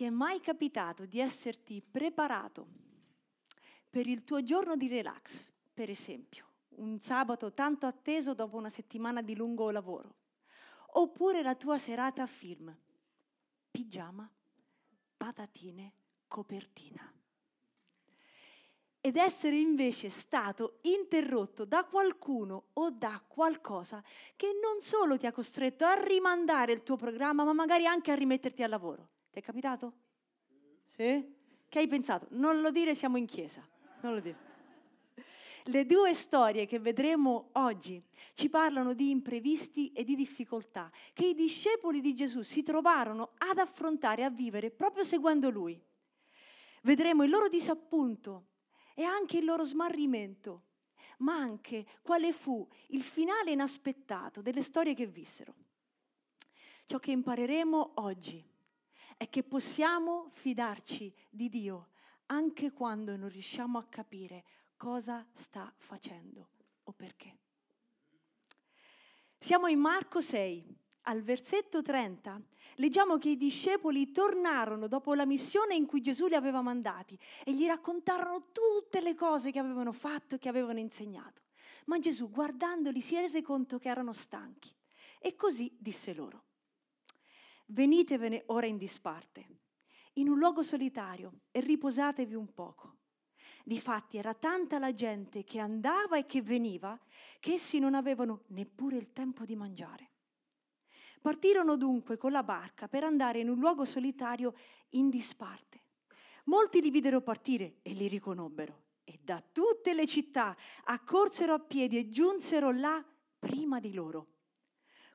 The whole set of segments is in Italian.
Ti è mai capitato di esserti preparato per il tuo giorno di relax, per esempio, un sabato tanto atteso dopo una settimana di lungo lavoro, oppure la tua serata a film, pigiama, patatine, copertina. Ed essere invece stato interrotto da qualcuno o da qualcosa che non solo ti ha costretto a rimandare il tuo programma, ma magari anche a rimetterti al lavoro. Ti è capitato? Sì? Che hai pensato? Non lo dire, siamo in chiesa. Non lo dire. Le due storie che vedremo oggi ci parlano di imprevisti e di difficoltà che i discepoli di Gesù si trovarono ad affrontare a vivere proprio seguendo lui. Vedremo il loro disappunto e anche il loro smarrimento, ma anche quale fu il finale inaspettato delle storie che vissero. Ciò che impareremo oggi è che possiamo fidarci di Dio anche quando non riusciamo a capire cosa sta facendo o perché. Siamo in Marco 6, al versetto 30 leggiamo che i discepoli tornarono dopo la missione in cui Gesù li aveva mandati e gli raccontarono tutte le cose che avevano fatto e che avevano insegnato. Ma Gesù, guardandoli, si rese conto che erano stanchi e così disse loro, venitevene ora in disparte, in un luogo solitario e riposatevi un poco. Difatti era tanta la gente che andava e che veniva che essi non avevano neppure il tempo di mangiare. Partirono dunque con la barca per andare in un luogo solitario in disparte. Molti li videro partire e li riconobbero e da tutte le città accorsero a piedi e giunsero là prima di loro.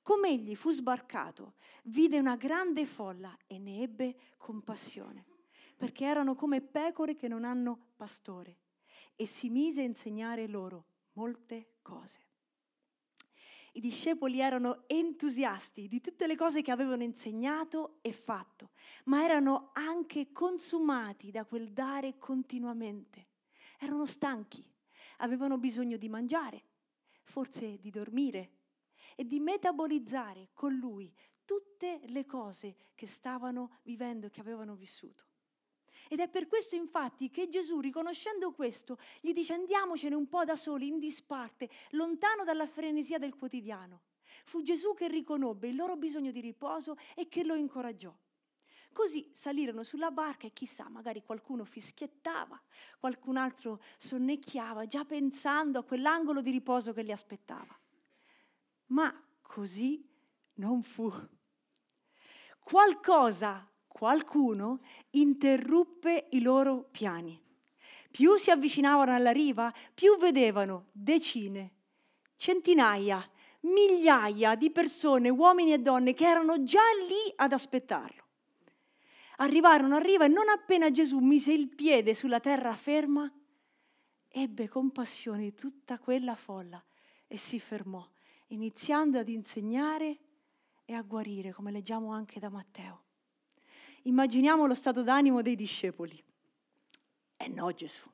Come egli fu sbarcato, vide una grande folla e ne ebbe compassione, perché erano come pecore che non hanno pastore, e si mise a insegnare loro molte cose i discepoli erano entusiasti di tutte le cose che avevano insegnato e fatto, ma erano anche consumati da quel dare continuamente. Erano stanchi, avevano bisogno di mangiare, forse di dormire e di metabolizzare con lui tutte le cose che stavano vivendo, che avevano vissuto. Ed è per questo infatti che Gesù, riconoscendo questo, gli dice andiamocene un po' da soli, in disparte, lontano dalla frenesia del quotidiano. Fu Gesù che riconobbe il loro bisogno di riposo e che lo incoraggiò. Così salirono sulla barca e chissà, magari qualcuno fischiettava, qualcun altro sonnecchiava, già pensando a quell'angolo di riposo che li aspettava. Ma così non fu. Qualcosa qualcuno interruppe i loro piani. Più si avvicinavano alla riva, più vedevano decine, centinaia, migliaia di persone, uomini e donne, che erano già lì ad aspettarlo. Arrivarono a riva e non appena Gesù mise il piede sulla terra ferma, ebbe compassione di tutta quella folla e si fermò, iniziando ad insegnare e a guarire, come leggiamo anche da Matteo. Immaginiamo lo stato d'animo dei discepoli. Eh no, Gesù.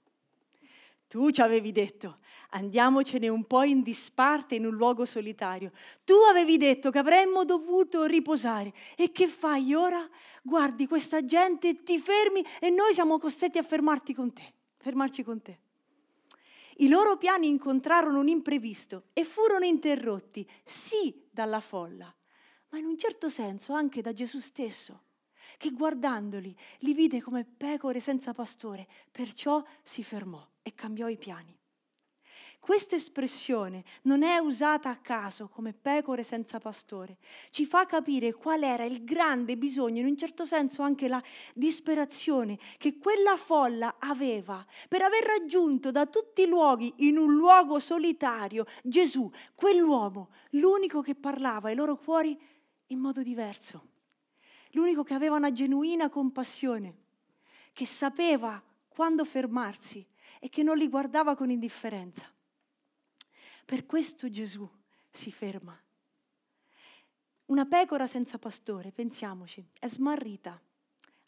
Tu ci avevi detto, andiamocene un po' in disparte in un luogo solitario. Tu avevi detto che avremmo dovuto riposare. E che fai ora? Guardi questa gente, ti fermi e noi siamo costretti a fermarti con te, fermarci con te. I loro piani incontrarono un imprevisto e furono interrotti, sì, dalla folla, ma in un certo senso anche da Gesù stesso che guardandoli li vide come pecore senza pastore, perciò si fermò e cambiò i piani. Questa espressione non è usata a caso come pecore senza pastore, ci fa capire qual era il grande bisogno, in un certo senso anche la disperazione che quella folla aveva per aver raggiunto da tutti i luoghi in un luogo solitario Gesù, quell'uomo, l'unico che parlava ai loro cuori in modo diverso l'unico che aveva una genuina compassione, che sapeva quando fermarsi e che non li guardava con indifferenza. Per questo Gesù si ferma. Una pecora senza pastore, pensiamoci, è smarrita,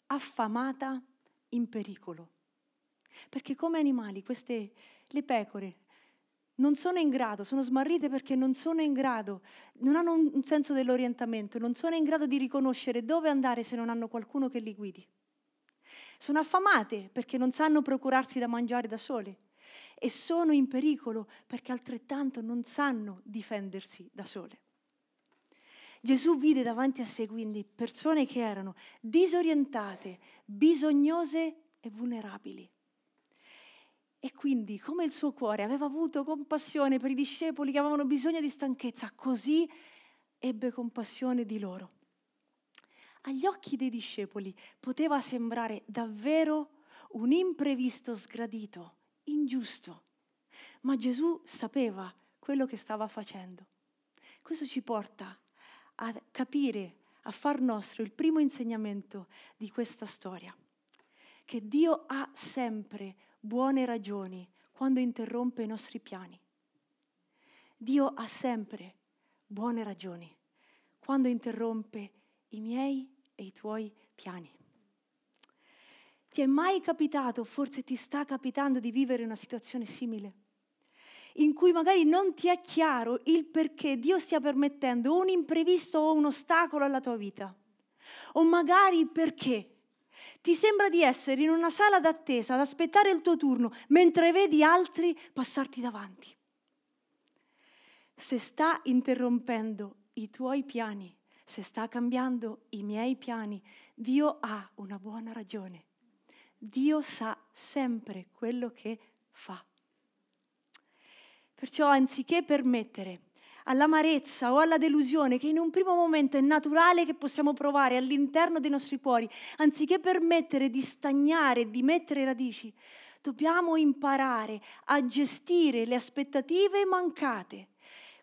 affamata, in pericolo. Perché come animali, queste, le pecore, non sono in grado, sono smarrite perché non sono in grado, non hanno un senso dell'orientamento, non sono in grado di riconoscere dove andare se non hanno qualcuno che li guidi. sono affamate perché non sanno procurarsi da mangiare da sole e sono in pericolo perché altrettanto non sanno difendersi da sole. Gesù vide davanti a sé quindi persone che erano disorientate, bisognose e vulnerabili. E quindi, come il suo cuore aveva avuto compassione per i discepoli che avevano bisogno di stanchezza, così ebbe compassione di loro. Agli occhi dei discepoli poteva sembrare davvero un imprevisto sgradito, ingiusto, ma Gesù sapeva quello che stava facendo. Questo ci porta a capire, a far nostro il primo insegnamento di questa storia, che Dio ha sempre buone ragioni quando interrompe i nostri piani. Dio ha sempre buone ragioni quando interrompe i miei e i tuoi piani. Ti è mai capitato, forse ti sta capitando di vivere una situazione simile? in cui magari non ti è chiaro il perché Dio stia permettendo un imprevisto o un ostacolo alla tua vita. O magari perché ti sembra di essere in una sala d'attesa ad aspettare il tuo turno mentre vedi altri passarti davanti. Se sta interrompendo i tuoi piani, se sta cambiando i miei piani, Dio ha una buona ragione. Dio sa sempre quello che fa. Perciò anziché permettere all'amarezza o alla delusione che in un primo momento è naturale che possiamo provare all'interno dei nostri cuori, anziché permettere di stagnare di mettere radici, dobbiamo imparare a gestire le aspettative mancate,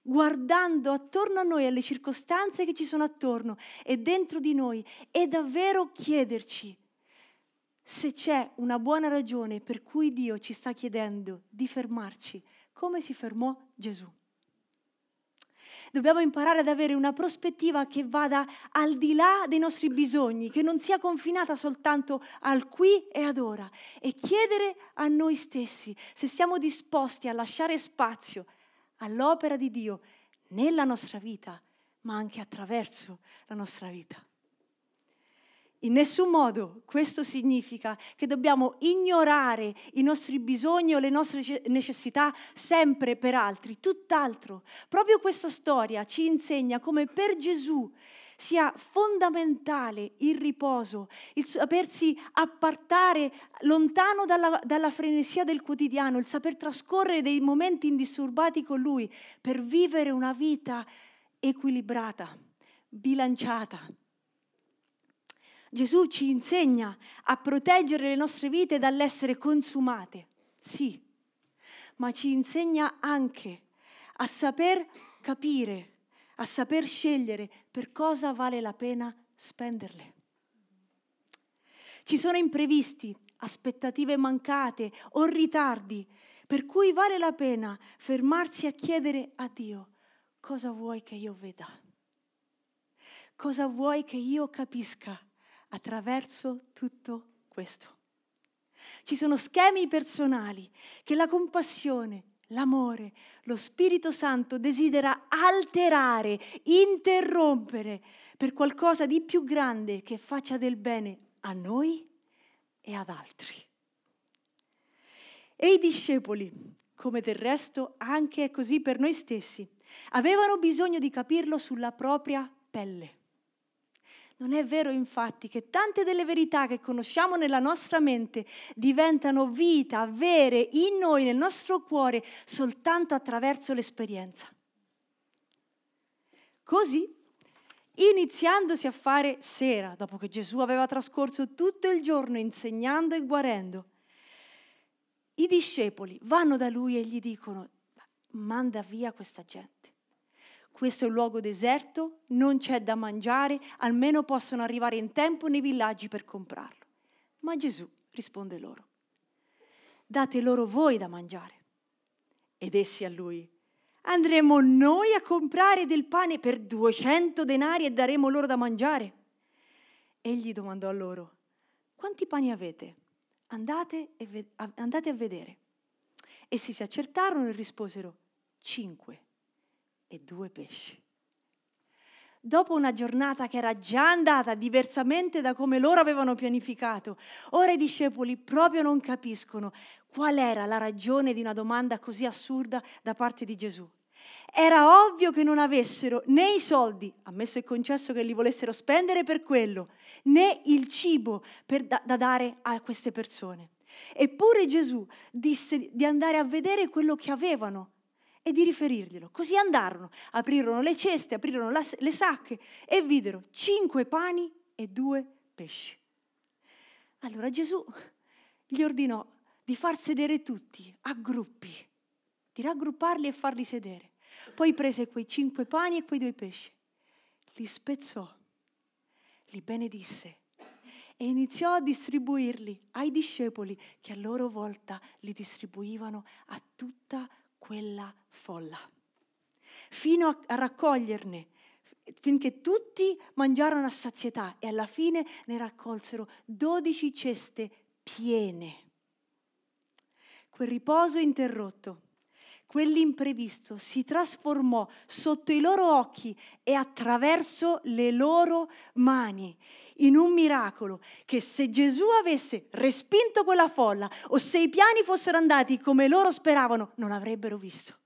guardando attorno a noi, alle circostanze che ci sono attorno e dentro di noi e davvero chiederci se c'è una buona ragione per cui Dio ci sta chiedendo di fermarci come si fermò Gesù. Dobbiamo imparare ad avere una prospettiva che vada al di là dei nostri bisogni, che non sia confinata soltanto al qui e ad ora e chiedere a noi stessi se siamo disposti a lasciare spazio all'opera di Dio nella nostra vita, ma anche attraverso la nostra vita. In nessun modo questo significa che dobbiamo ignorare i nostri bisogni o le nostre necessità sempre per altri, tutt'altro. Proprio questa storia ci insegna come per Gesù sia fondamentale il riposo, il sapersi appartare lontano dalla, dalla frenesia del quotidiano, il saper trascorrere dei momenti indisturbati con Lui per vivere una vita equilibrata, bilanciata Gesù ci insegna a proteggere le nostre vite dall'essere consumate, sì, ma ci insegna anche a saper capire, a saper scegliere per cosa vale la pena spenderle. Ci sono imprevisti, aspettative mancate o ritardi, per cui vale la pena fermarsi a chiedere a Dio cosa vuoi che io veda, cosa vuoi che io capisca attraverso tutto questo. Ci sono schemi personali che la compassione, l'amore, lo Spirito Santo desidera alterare, interrompere per qualcosa di più grande che faccia del bene a noi e ad altri. E i discepoli, come del resto anche così per noi stessi, avevano bisogno di capirlo sulla propria pelle. Non è vero infatti che tante delle verità che conosciamo nella nostra mente diventano vita, vere in noi, nel nostro cuore, soltanto attraverso l'esperienza. Così, iniziandosi a fare sera, dopo che Gesù aveva trascorso tutto il giorno insegnando e guarendo, i discepoli vanno da lui e gli dicono, manda via questa gente questo è un luogo deserto, non c'è da mangiare, almeno possono arrivare in tempo nei villaggi per comprarlo. Ma Gesù risponde loro, date loro voi da mangiare. Ed essi a lui, andremo noi a comprare del pane per 200 denari e daremo loro da mangiare? Egli domandò a loro, quanti pani avete? Andate, ve- andate a vedere. Essi si accertarono e risposero, cinque e due pesci. dopo una giornata che era già andata diversamente da come loro avevano pianificato, ora i discepoli proprio non capiscono qual era la ragione di una domanda così assurda da parte di Gesù. Era ovvio che non avessero né i soldi, ammesso e concesso che li volessero spendere per quello, né il cibo da, da dare a queste persone. Eppure Gesù disse di andare a vedere quello che avevano e di riferirglielo. Così andarono, aprirono le ceste, aprirono la, le sacche e videro cinque pani e due pesci. Allora Gesù gli ordinò di far sedere tutti a gruppi, di raggrupparli e farli sedere. Poi prese quei cinque pani e quei due pesci, li spezzò, li benedisse e iniziò a distribuirli ai discepoli che a loro volta li distribuivano a tutta quella folla, fino a, a raccoglierne, finché tutti mangiarono a sazietà e alla fine ne raccolsero dodici ceste piene. Quel riposo interrotto quell'imprevisto si trasformò sotto i loro occhi e attraverso le loro mani. In un miracolo che se Gesù avesse respinto quella folla o se i piani fossero andati come loro speravano, non avrebbero visto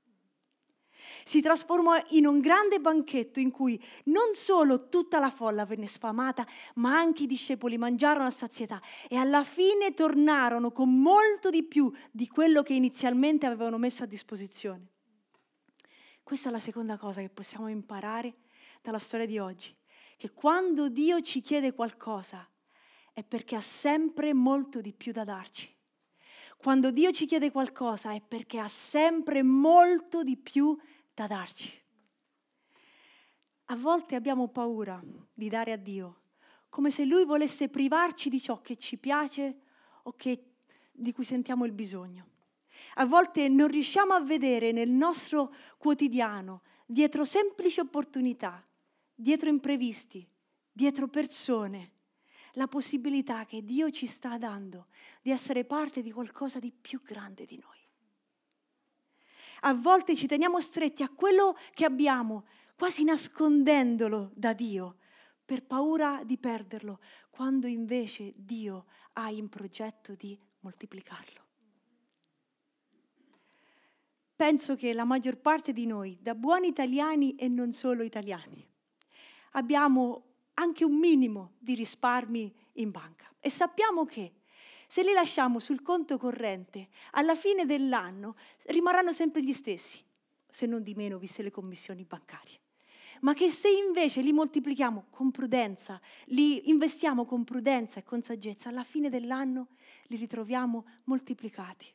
si trasformò in un grande banchetto in cui non solo tutta la folla venne sfamata, ma anche i discepoli mangiarono a sazietà e alla fine tornarono con molto di più di quello che inizialmente avevano messo a disposizione. Questa è la seconda cosa che possiamo imparare dalla storia di oggi, che quando Dio ci chiede qualcosa è perché ha sempre molto di più da darci. Quando Dio ci chiede qualcosa è perché ha sempre molto di più da da darci. A volte abbiamo paura di dare a Dio, come se Lui volesse privarci di ciò che ci piace o che, di cui sentiamo il bisogno. A volte non riusciamo a vedere nel nostro quotidiano, dietro semplici opportunità, dietro imprevisti, dietro persone, la possibilità che Dio ci sta dando di essere parte di qualcosa di più grande di noi a volte ci teniamo stretti a quello che abbiamo, quasi nascondendolo da Dio, per paura di perderlo, quando invece Dio ha in progetto di moltiplicarlo. Penso che la maggior parte di noi, da buoni italiani e non solo italiani, abbiamo anche un minimo di risparmi in banca e sappiamo che se li lasciamo sul conto corrente, alla fine dell'anno rimarranno sempre gli stessi, se non di meno viste le commissioni bancarie. Ma che se invece li moltiplichiamo con prudenza, li investiamo con prudenza e con saggezza, alla fine dell'anno li ritroviamo moltiplicati.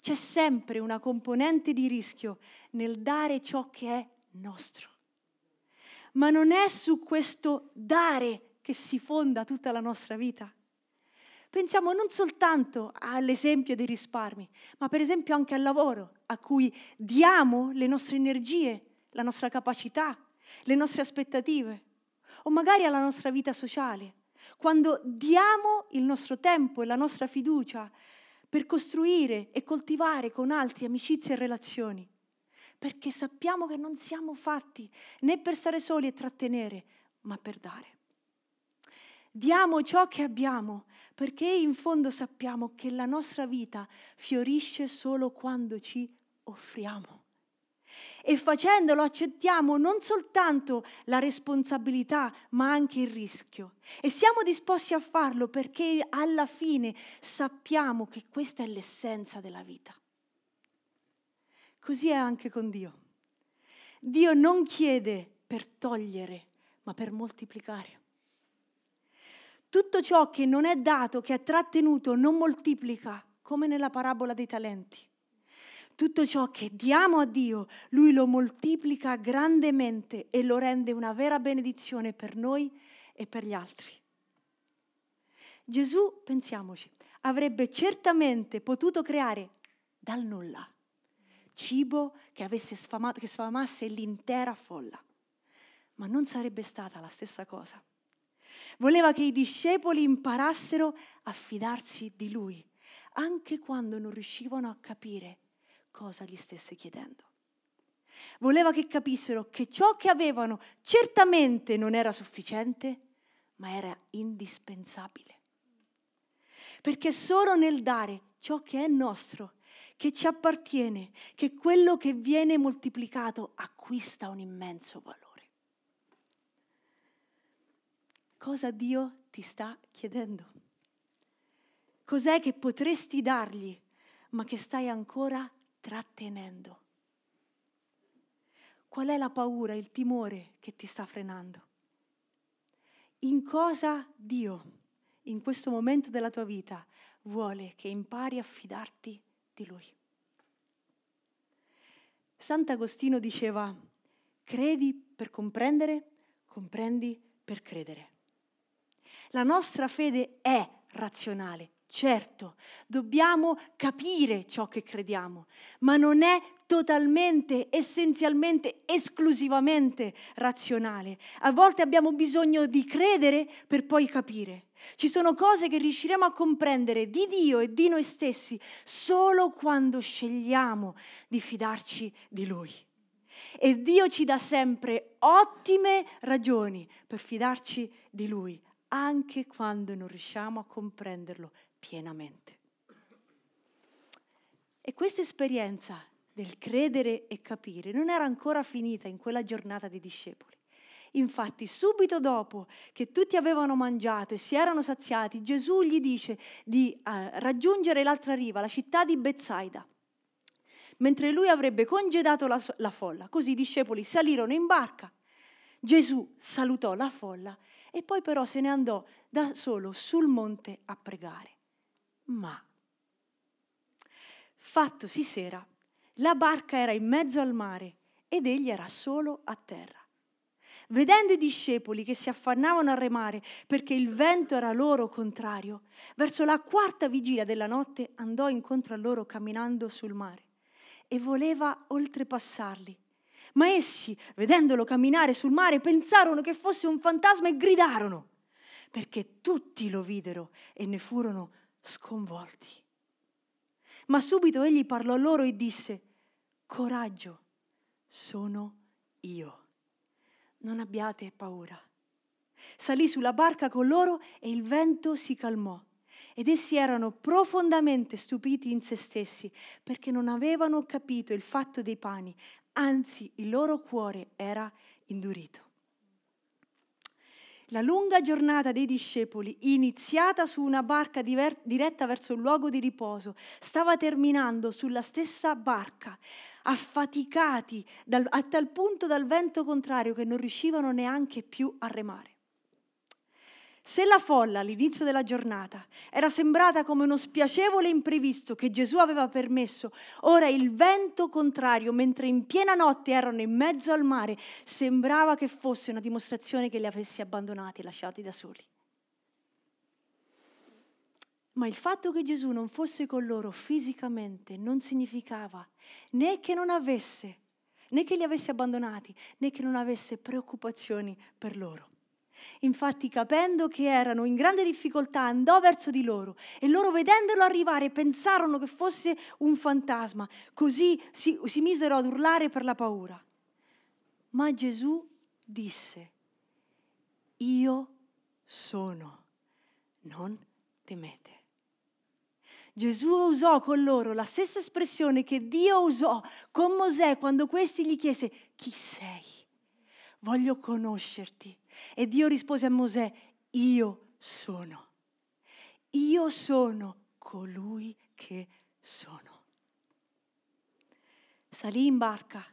C'è sempre una componente di rischio nel dare ciò che è nostro. Ma non è su questo dare che si fonda tutta la nostra vita. Pensiamo non soltanto all'esempio dei risparmi, ma per esempio anche al lavoro, a cui diamo le nostre energie, la nostra capacità, le nostre aspettative, o magari alla nostra vita sociale, quando diamo il nostro tempo e la nostra fiducia per costruire e coltivare con altri amicizie e relazioni, perché sappiamo che non siamo fatti né per stare soli e trattenere, ma per dare. Diamo ciò che abbiamo, perché in fondo sappiamo che la nostra vita fiorisce solo quando ci offriamo. E facendolo accettiamo non soltanto la responsabilità, ma anche il rischio. E siamo disposti a farlo perché alla fine sappiamo che questa è l'essenza della vita. Così è anche con Dio. Dio non chiede per togliere, ma per moltiplicare. Tutto ciò che non è dato, che è trattenuto, non moltiplica, come nella parabola dei talenti. Tutto ciò che diamo a Dio, Lui lo moltiplica grandemente e lo rende una vera benedizione per noi e per gli altri. Gesù, pensiamoci, avrebbe certamente potuto creare dal nulla cibo che, sfamato, che sfamasse l'intera folla, ma non sarebbe stata la stessa cosa Voleva che i discepoli imparassero a fidarsi di lui, anche quando non riuscivano a capire cosa gli stesse chiedendo. Voleva che capissero che ciò che avevano certamente non era sufficiente, ma era indispensabile. Perché solo nel dare ciò che è nostro, che ci appartiene, che quello che viene moltiplicato acquista un immenso valore. Cosa Dio ti sta chiedendo? Cos'è che potresti dargli, ma che stai ancora trattenendo? Qual è la paura, il timore che ti sta frenando? In cosa Dio, in questo momento della tua vita, vuole che impari a fidarti di Lui? Sant'Agostino diceva, credi per comprendere, comprendi per credere. La nostra fede è razionale, Certo, dobbiamo capire ciò che crediamo, ma non è totalmente, essenzialmente, esclusivamente razionale. A volte abbiamo bisogno di credere per poi capire. Ci sono cose che riusciremo a comprendere di Dio e di noi stessi solo quando scegliamo di fidarci di Lui. E Dio ci dà sempre ottime ragioni per fidarci di Lui, anche quando non riusciamo a comprenderlo pienamente. E questa esperienza del credere e capire non era ancora finita in quella giornata dei discepoli. Infatti, subito dopo che tutti avevano mangiato e si erano saziati, Gesù gli dice di uh, raggiungere l'altra riva, la città di Bethsaida, mentre lui avrebbe congedato la, la folla. Così i discepoli salirono in barca. Gesù salutò la folla e poi però se ne andò da solo sul monte a pregare. Ma, fattosi sera, la barca era in mezzo al mare ed egli era solo a terra. Vedendo i discepoli che si affannavano a remare perché il vento era loro contrario, verso la quarta vigilia della notte andò incontro a loro camminando sul mare e voleva oltrepassarli. Ma essi, vedendolo camminare sul mare, pensarono che fosse un fantasma e gridarono, perché tutti lo videro e ne furono sconvolti. Ma subito egli parlò loro e disse, coraggio, sono io. Non abbiate paura. Salì sulla barca con loro e il vento si calmò. Ed essi erano profondamente stupiti in se stessi perché non avevano capito il fatto dei pani, anzi il loro cuore era indurito. La lunga giornata dei discepoli, iniziata su una barca diver- diretta verso il luogo di riposo, stava terminando sulla stessa barca, affaticati dal, a tal punto dal vento contrario che non riuscivano neanche più a remare. Se la folla all'inizio della giornata era sembrata come uno spiacevole imprevisto che Gesù aveva permesso, ora il vento contrario, mentre in piena notte erano in mezzo al mare, sembrava che fosse una dimostrazione che li avesse abbandonati e lasciati da soli. Ma il fatto che Gesù non fosse con loro fisicamente non significava né che non avesse, né che li avesse abbandonati, né che non avesse preoccupazioni per loro. Infatti, capendo che erano in grande difficoltà, andò verso di loro e loro, vedendolo arrivare, pensarono che fosse un fantasma. Così si, si misero ad urlare per la paura. Ma Gesù disse, io sono, non temete. Gesù usò con loro la stessa espressione che Dio usò con Mosè quando questi gli chiese, chi sei? Voglio conoscerti. E Dio rispose a Mosè, io sono. Io sono colui che sono. Salì in barca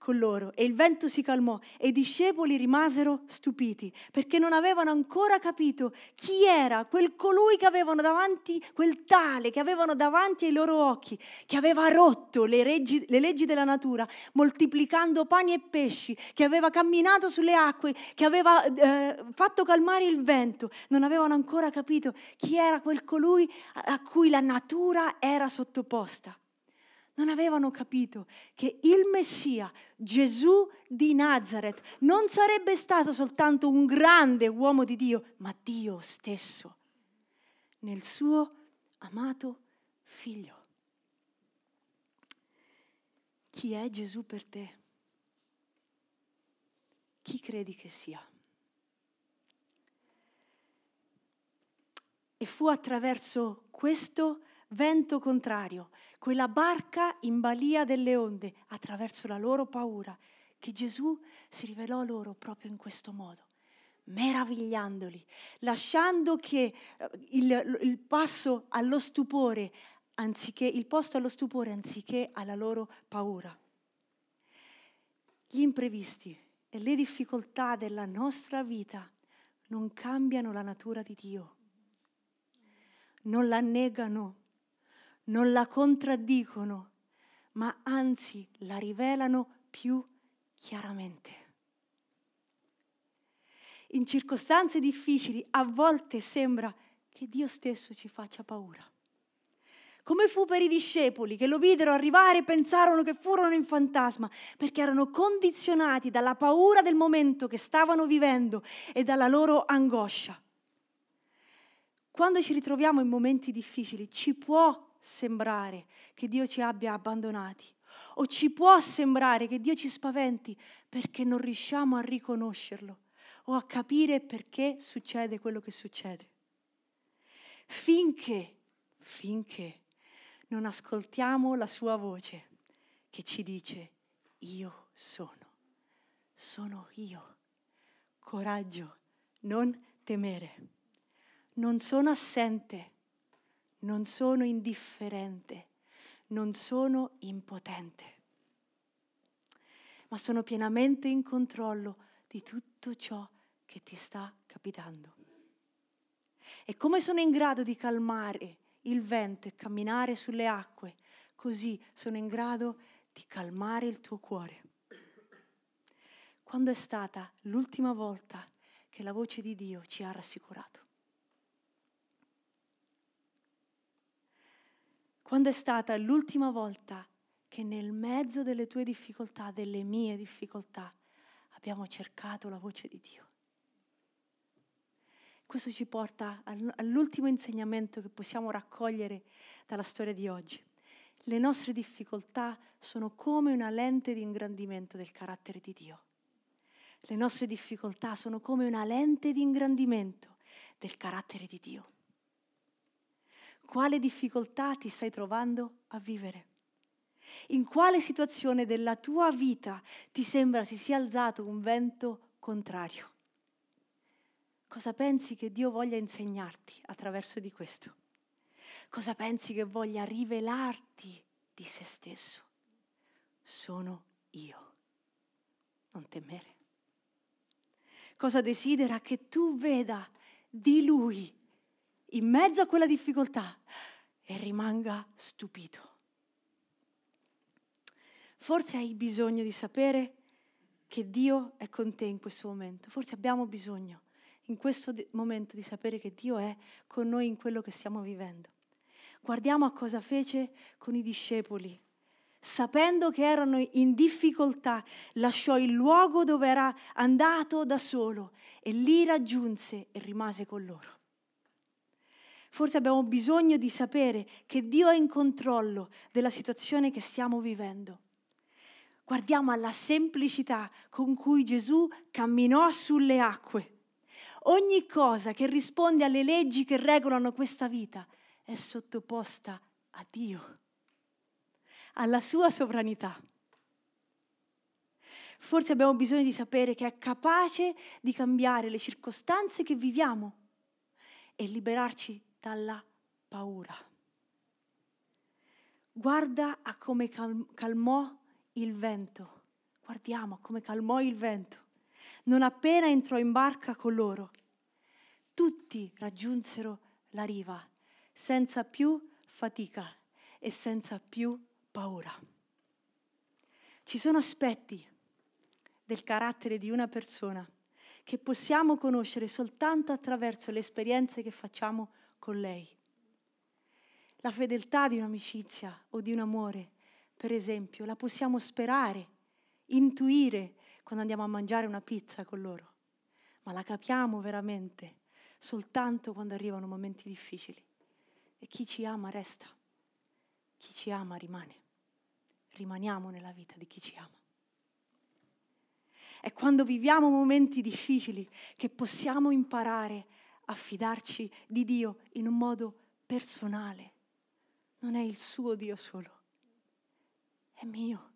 con loro e il vento si calmò e i discepoli rimasero stupiti perché non avevano ancora capito chi era quel colui che avevano davanti, quel tale che avevano davanti ai loro occhi, che aveva rotto le, leggi, le leggi della natura, moltiplicando pani e pesci, che aveva camminato sulle acque, che aveva eh, fatto calmare il vento. Non avevano ancora capito chi era quel colui a cui la natura era sottoposta non avevano capito che il Messia, Gesù di Nazareth, non sarebbe stato soltanto un grande uomo di Dio, ma Dio stesso, nel suo amato figlio. Chi è Gesù per te? chi credi che sia? E fu attraverso questo vento contrario, quella barca in balia delle onde, attraverso la loro paura, che Gesù si rivelò loro proprio in questo modo, meravigliandoli, lasciando che eh, il, il passo allo stupore, anziché il posto allo stupore anziché alla loro paura. Gli imprevisti e le difficoltà della nostra vita non cambiano la natura di Dio, non la negano, non la contraddicono, ma anzi la rivelano più chiaramente. In circostanze difficili a volte sembra che Dio stesso ci faccia paura. Come fu per i discepoli che lo videro arrivare e pensarono che furono in fantasma, perché erano condizionati dalla paura del momento che stavano vivendo e dalla loro angoscia. Quando ci ritroviamo in momenti difficili, ci può sembrare che Dio ci abbia abbandonati o ci può sembrare che Dio ci spaventi perché non riusciamo a riconoscerlo o a capire perché succede quello che succede. Finché, finché non ascoltiamo la sua voce che ci dice io sono, sono io. Coraggio, non temere. Non sono assente, non sono indifferente, non sono impotente, ma sono pienamente in controllo di tutto ciò che ti sta capitando. E come sono in grado di calmare il vento e camminare sulle acque, così sono in grado di calmare il tuo cuore. Quando è stata l'ultima volta che la voce di Dio ci ha rassicurato? Quando è stata l'ultima volta che nel mezzo delle tue difficoltà, delle mie difficoltà, abbiamo cercato la voce di Dio? Questo ci porta all'ultimo insegnamento che possiamo raccogliere dalla storia di oggi. Le nostre difficoltà sono come una lente di ingrandimento del carattere di Dio. Le nostre difficoltà sono come una lente di ingrandimento del carattere di Dio. Quale difficoltà ti stai trovando a vivere? In quale situazione della tua vita ti sembra si sia alzato un vento contrario? Cosa pensi che Dio voglia insegnarti attraverso di questo? Cosa pensi che voglia rivelarti di se stesso? Sono io. Non temere. Cosa desidera che tu veda di Lui in mezzo a quella difficoltà e rimanga stupito. Forse hai bisogno di sapere che Dio è con te in questo momento. Forse abbiamo bisogno in questo momento di sapere che Dio è con noi in quello che stiamo vivendo. Guardiamo a cosa fece con i discepoli. Sapendo che erano in difficoltà, lasciò il luogo dove era andato da solo e li raggiunse e rimase con loro. Forse abbiamo bisogno di sapere che Dio è in controllo della situazione che stiamo vivendo. Guardiamo alla semplicità con cui Gesù camminò sulle acque Ogni cosa che risponde alle leggi che regolano questa vita è sottoposta a Dio, alla sua sovranità. Forse abbiamo bisogno di sapere che è capace di cambiare le circostanze che viviamo e liberarci dalla paura. Guarda a come calmò il vento. Guardiamo come calmò il vento non appena entrò in barca con loro. Tutti raggiunsero la riva senza più fatica e senza più paura. Ci sono aspetti del carattere di una persona che possiamo conoscere soltanto attraverso le esperienze che facciamo con lei. La fedeltà di un'amicizia o di un amore, per esempio, la possiamo sperare, intuire quando andiamo a mangiare una pizza con loro, ma la capiamo veramente soltanto quando arrivano momenti difficili. E chi ci ama resta, chi ci ama rimane. Rimaniamo nella vita di chi ci ama. È quando viviamo momenti difficili che possiamo imparare a fidarci di Dio in un modo personale. Non è il suo Dio solo, è mio,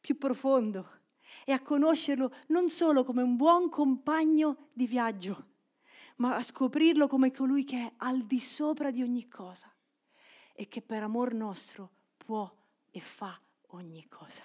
più profondo e a conoscerlo non solo come un buon compagno di viaggio, ma a scoprirlo come colui che è al di sopra di ogni cosa e che per amor nostro può e fa ogni cosa.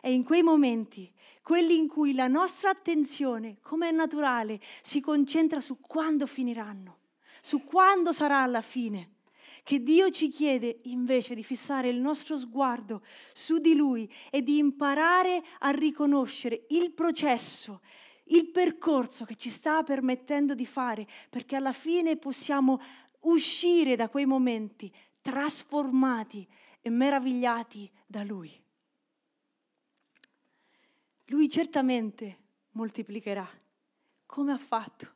È in quei momenti, quelli in cui la nostra attenzione, come è naturale, si concentra su quando finiranno, su quando sarà alla fine, che Dio ci chiede invece di fissare il nostro sguardo su di Lui e di imparare a riconoscere il processo, il percorso che ci sta permettendo di fare, perché alla fine possiamo uscire da quei momenti trasformati e meravigliati da Lui. Lui certamente moltiplicherà, come ha fatto.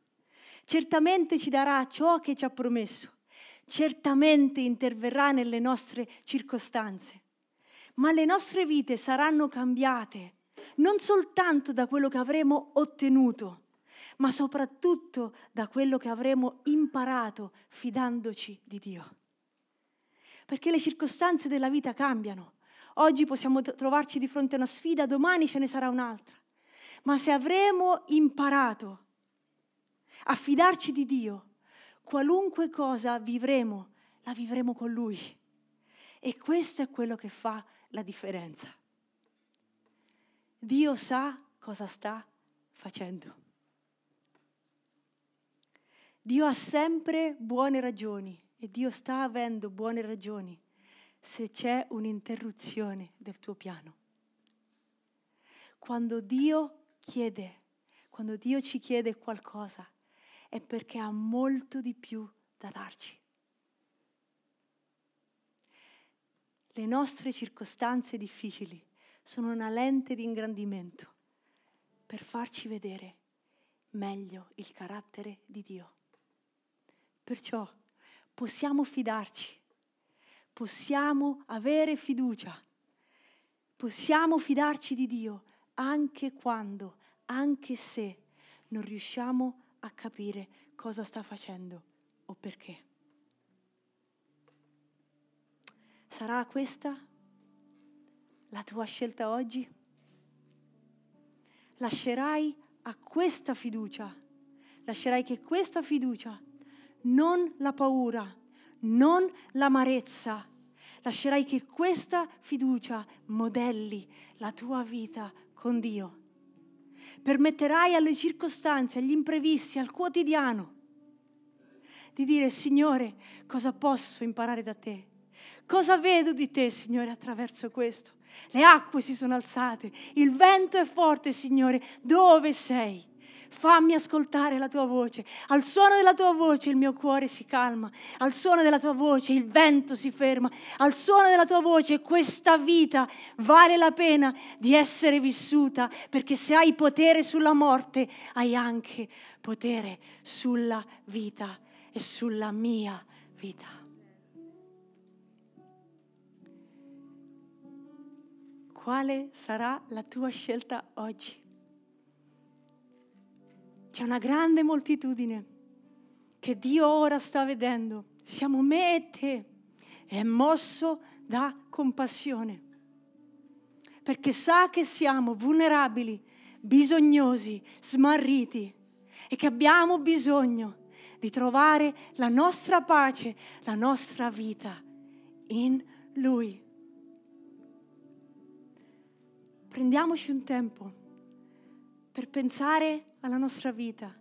Certamente ci darà ciò che ci ha promesso certamente interverrà nelle nostre circostanze, ma le nostre vite saranno cambiate non soltanto da quello che avremo ottenuto, ma soprattutto da quello che avremo imparato fidandoci di Dio. Perché le circostanze della vita cambiano. Oggi possiamo trovarci di fronte a una sfida, domani ce ne sarà un'altra. Ma se avremo imparato a fidarci di Dio, qualunque cosa vivremo, la vivremo con Lui. E questo è quello che fa la differenza. Dio sa cosa sta facendo. Dio ha sempre buone ragioni e Dio sta avendo buone ragioni se c'è un'interruzione del tuo piano. Quando Dio chiede, quando Dio ci chiede qualcosa, è perché ha molto di più da darci. Le nostre circostanze difficili sono una lente di ingrandimento per farci vedere meglio il carattere di Dio. Perciò possiamo fidarci, possiamo avere fiducia, possiamo fidarci di Dio anche quando, anche se non riusciamo a capire cosa sta facendo o perché. Sarà questa la tua scelta oggi? Lascerai a questa fiducia, lascerai che questa fiducia, non la paura, non l'amarezza, lascerai che questa fiducia modelli la tua vita con Dio permetterai alle circostanze, agli imprevisti, al quotidiano, di dire, Signore, cosa posso imparare da te? Cosa vedo di te, Signore, attraverso questo? Le acque si sono alzate, il vento è forte, Signore, dove sei? Fammi ascoltare la tua voce. Al suono della tua voce il mio cuore si calma, al suono della tua voce il vento si ferma, al suono della tua voce questa vita vale la pena di essere vissuta, perché se hai potere sulla morte hai anche potere sulla vita e sulla mia vita. Quale sarà la tua scelta oggi? C'è una grande moltitudine che Dio ora sta vedendo. Siamo me e te. È mosso da compassione. Perché sa che siamo vulnerabili, bisognosi, smarriti e che abbiamo bisogno di trovare la nostra pace, la nostra vita in Lui. Prendiamoci un tempo per pensare alla nostra vita,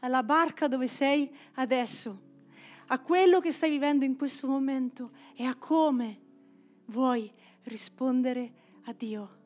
alla barca dove sei adesso, a quello che stai vivendo in questo momento e a come vuoi rispondere a Dio.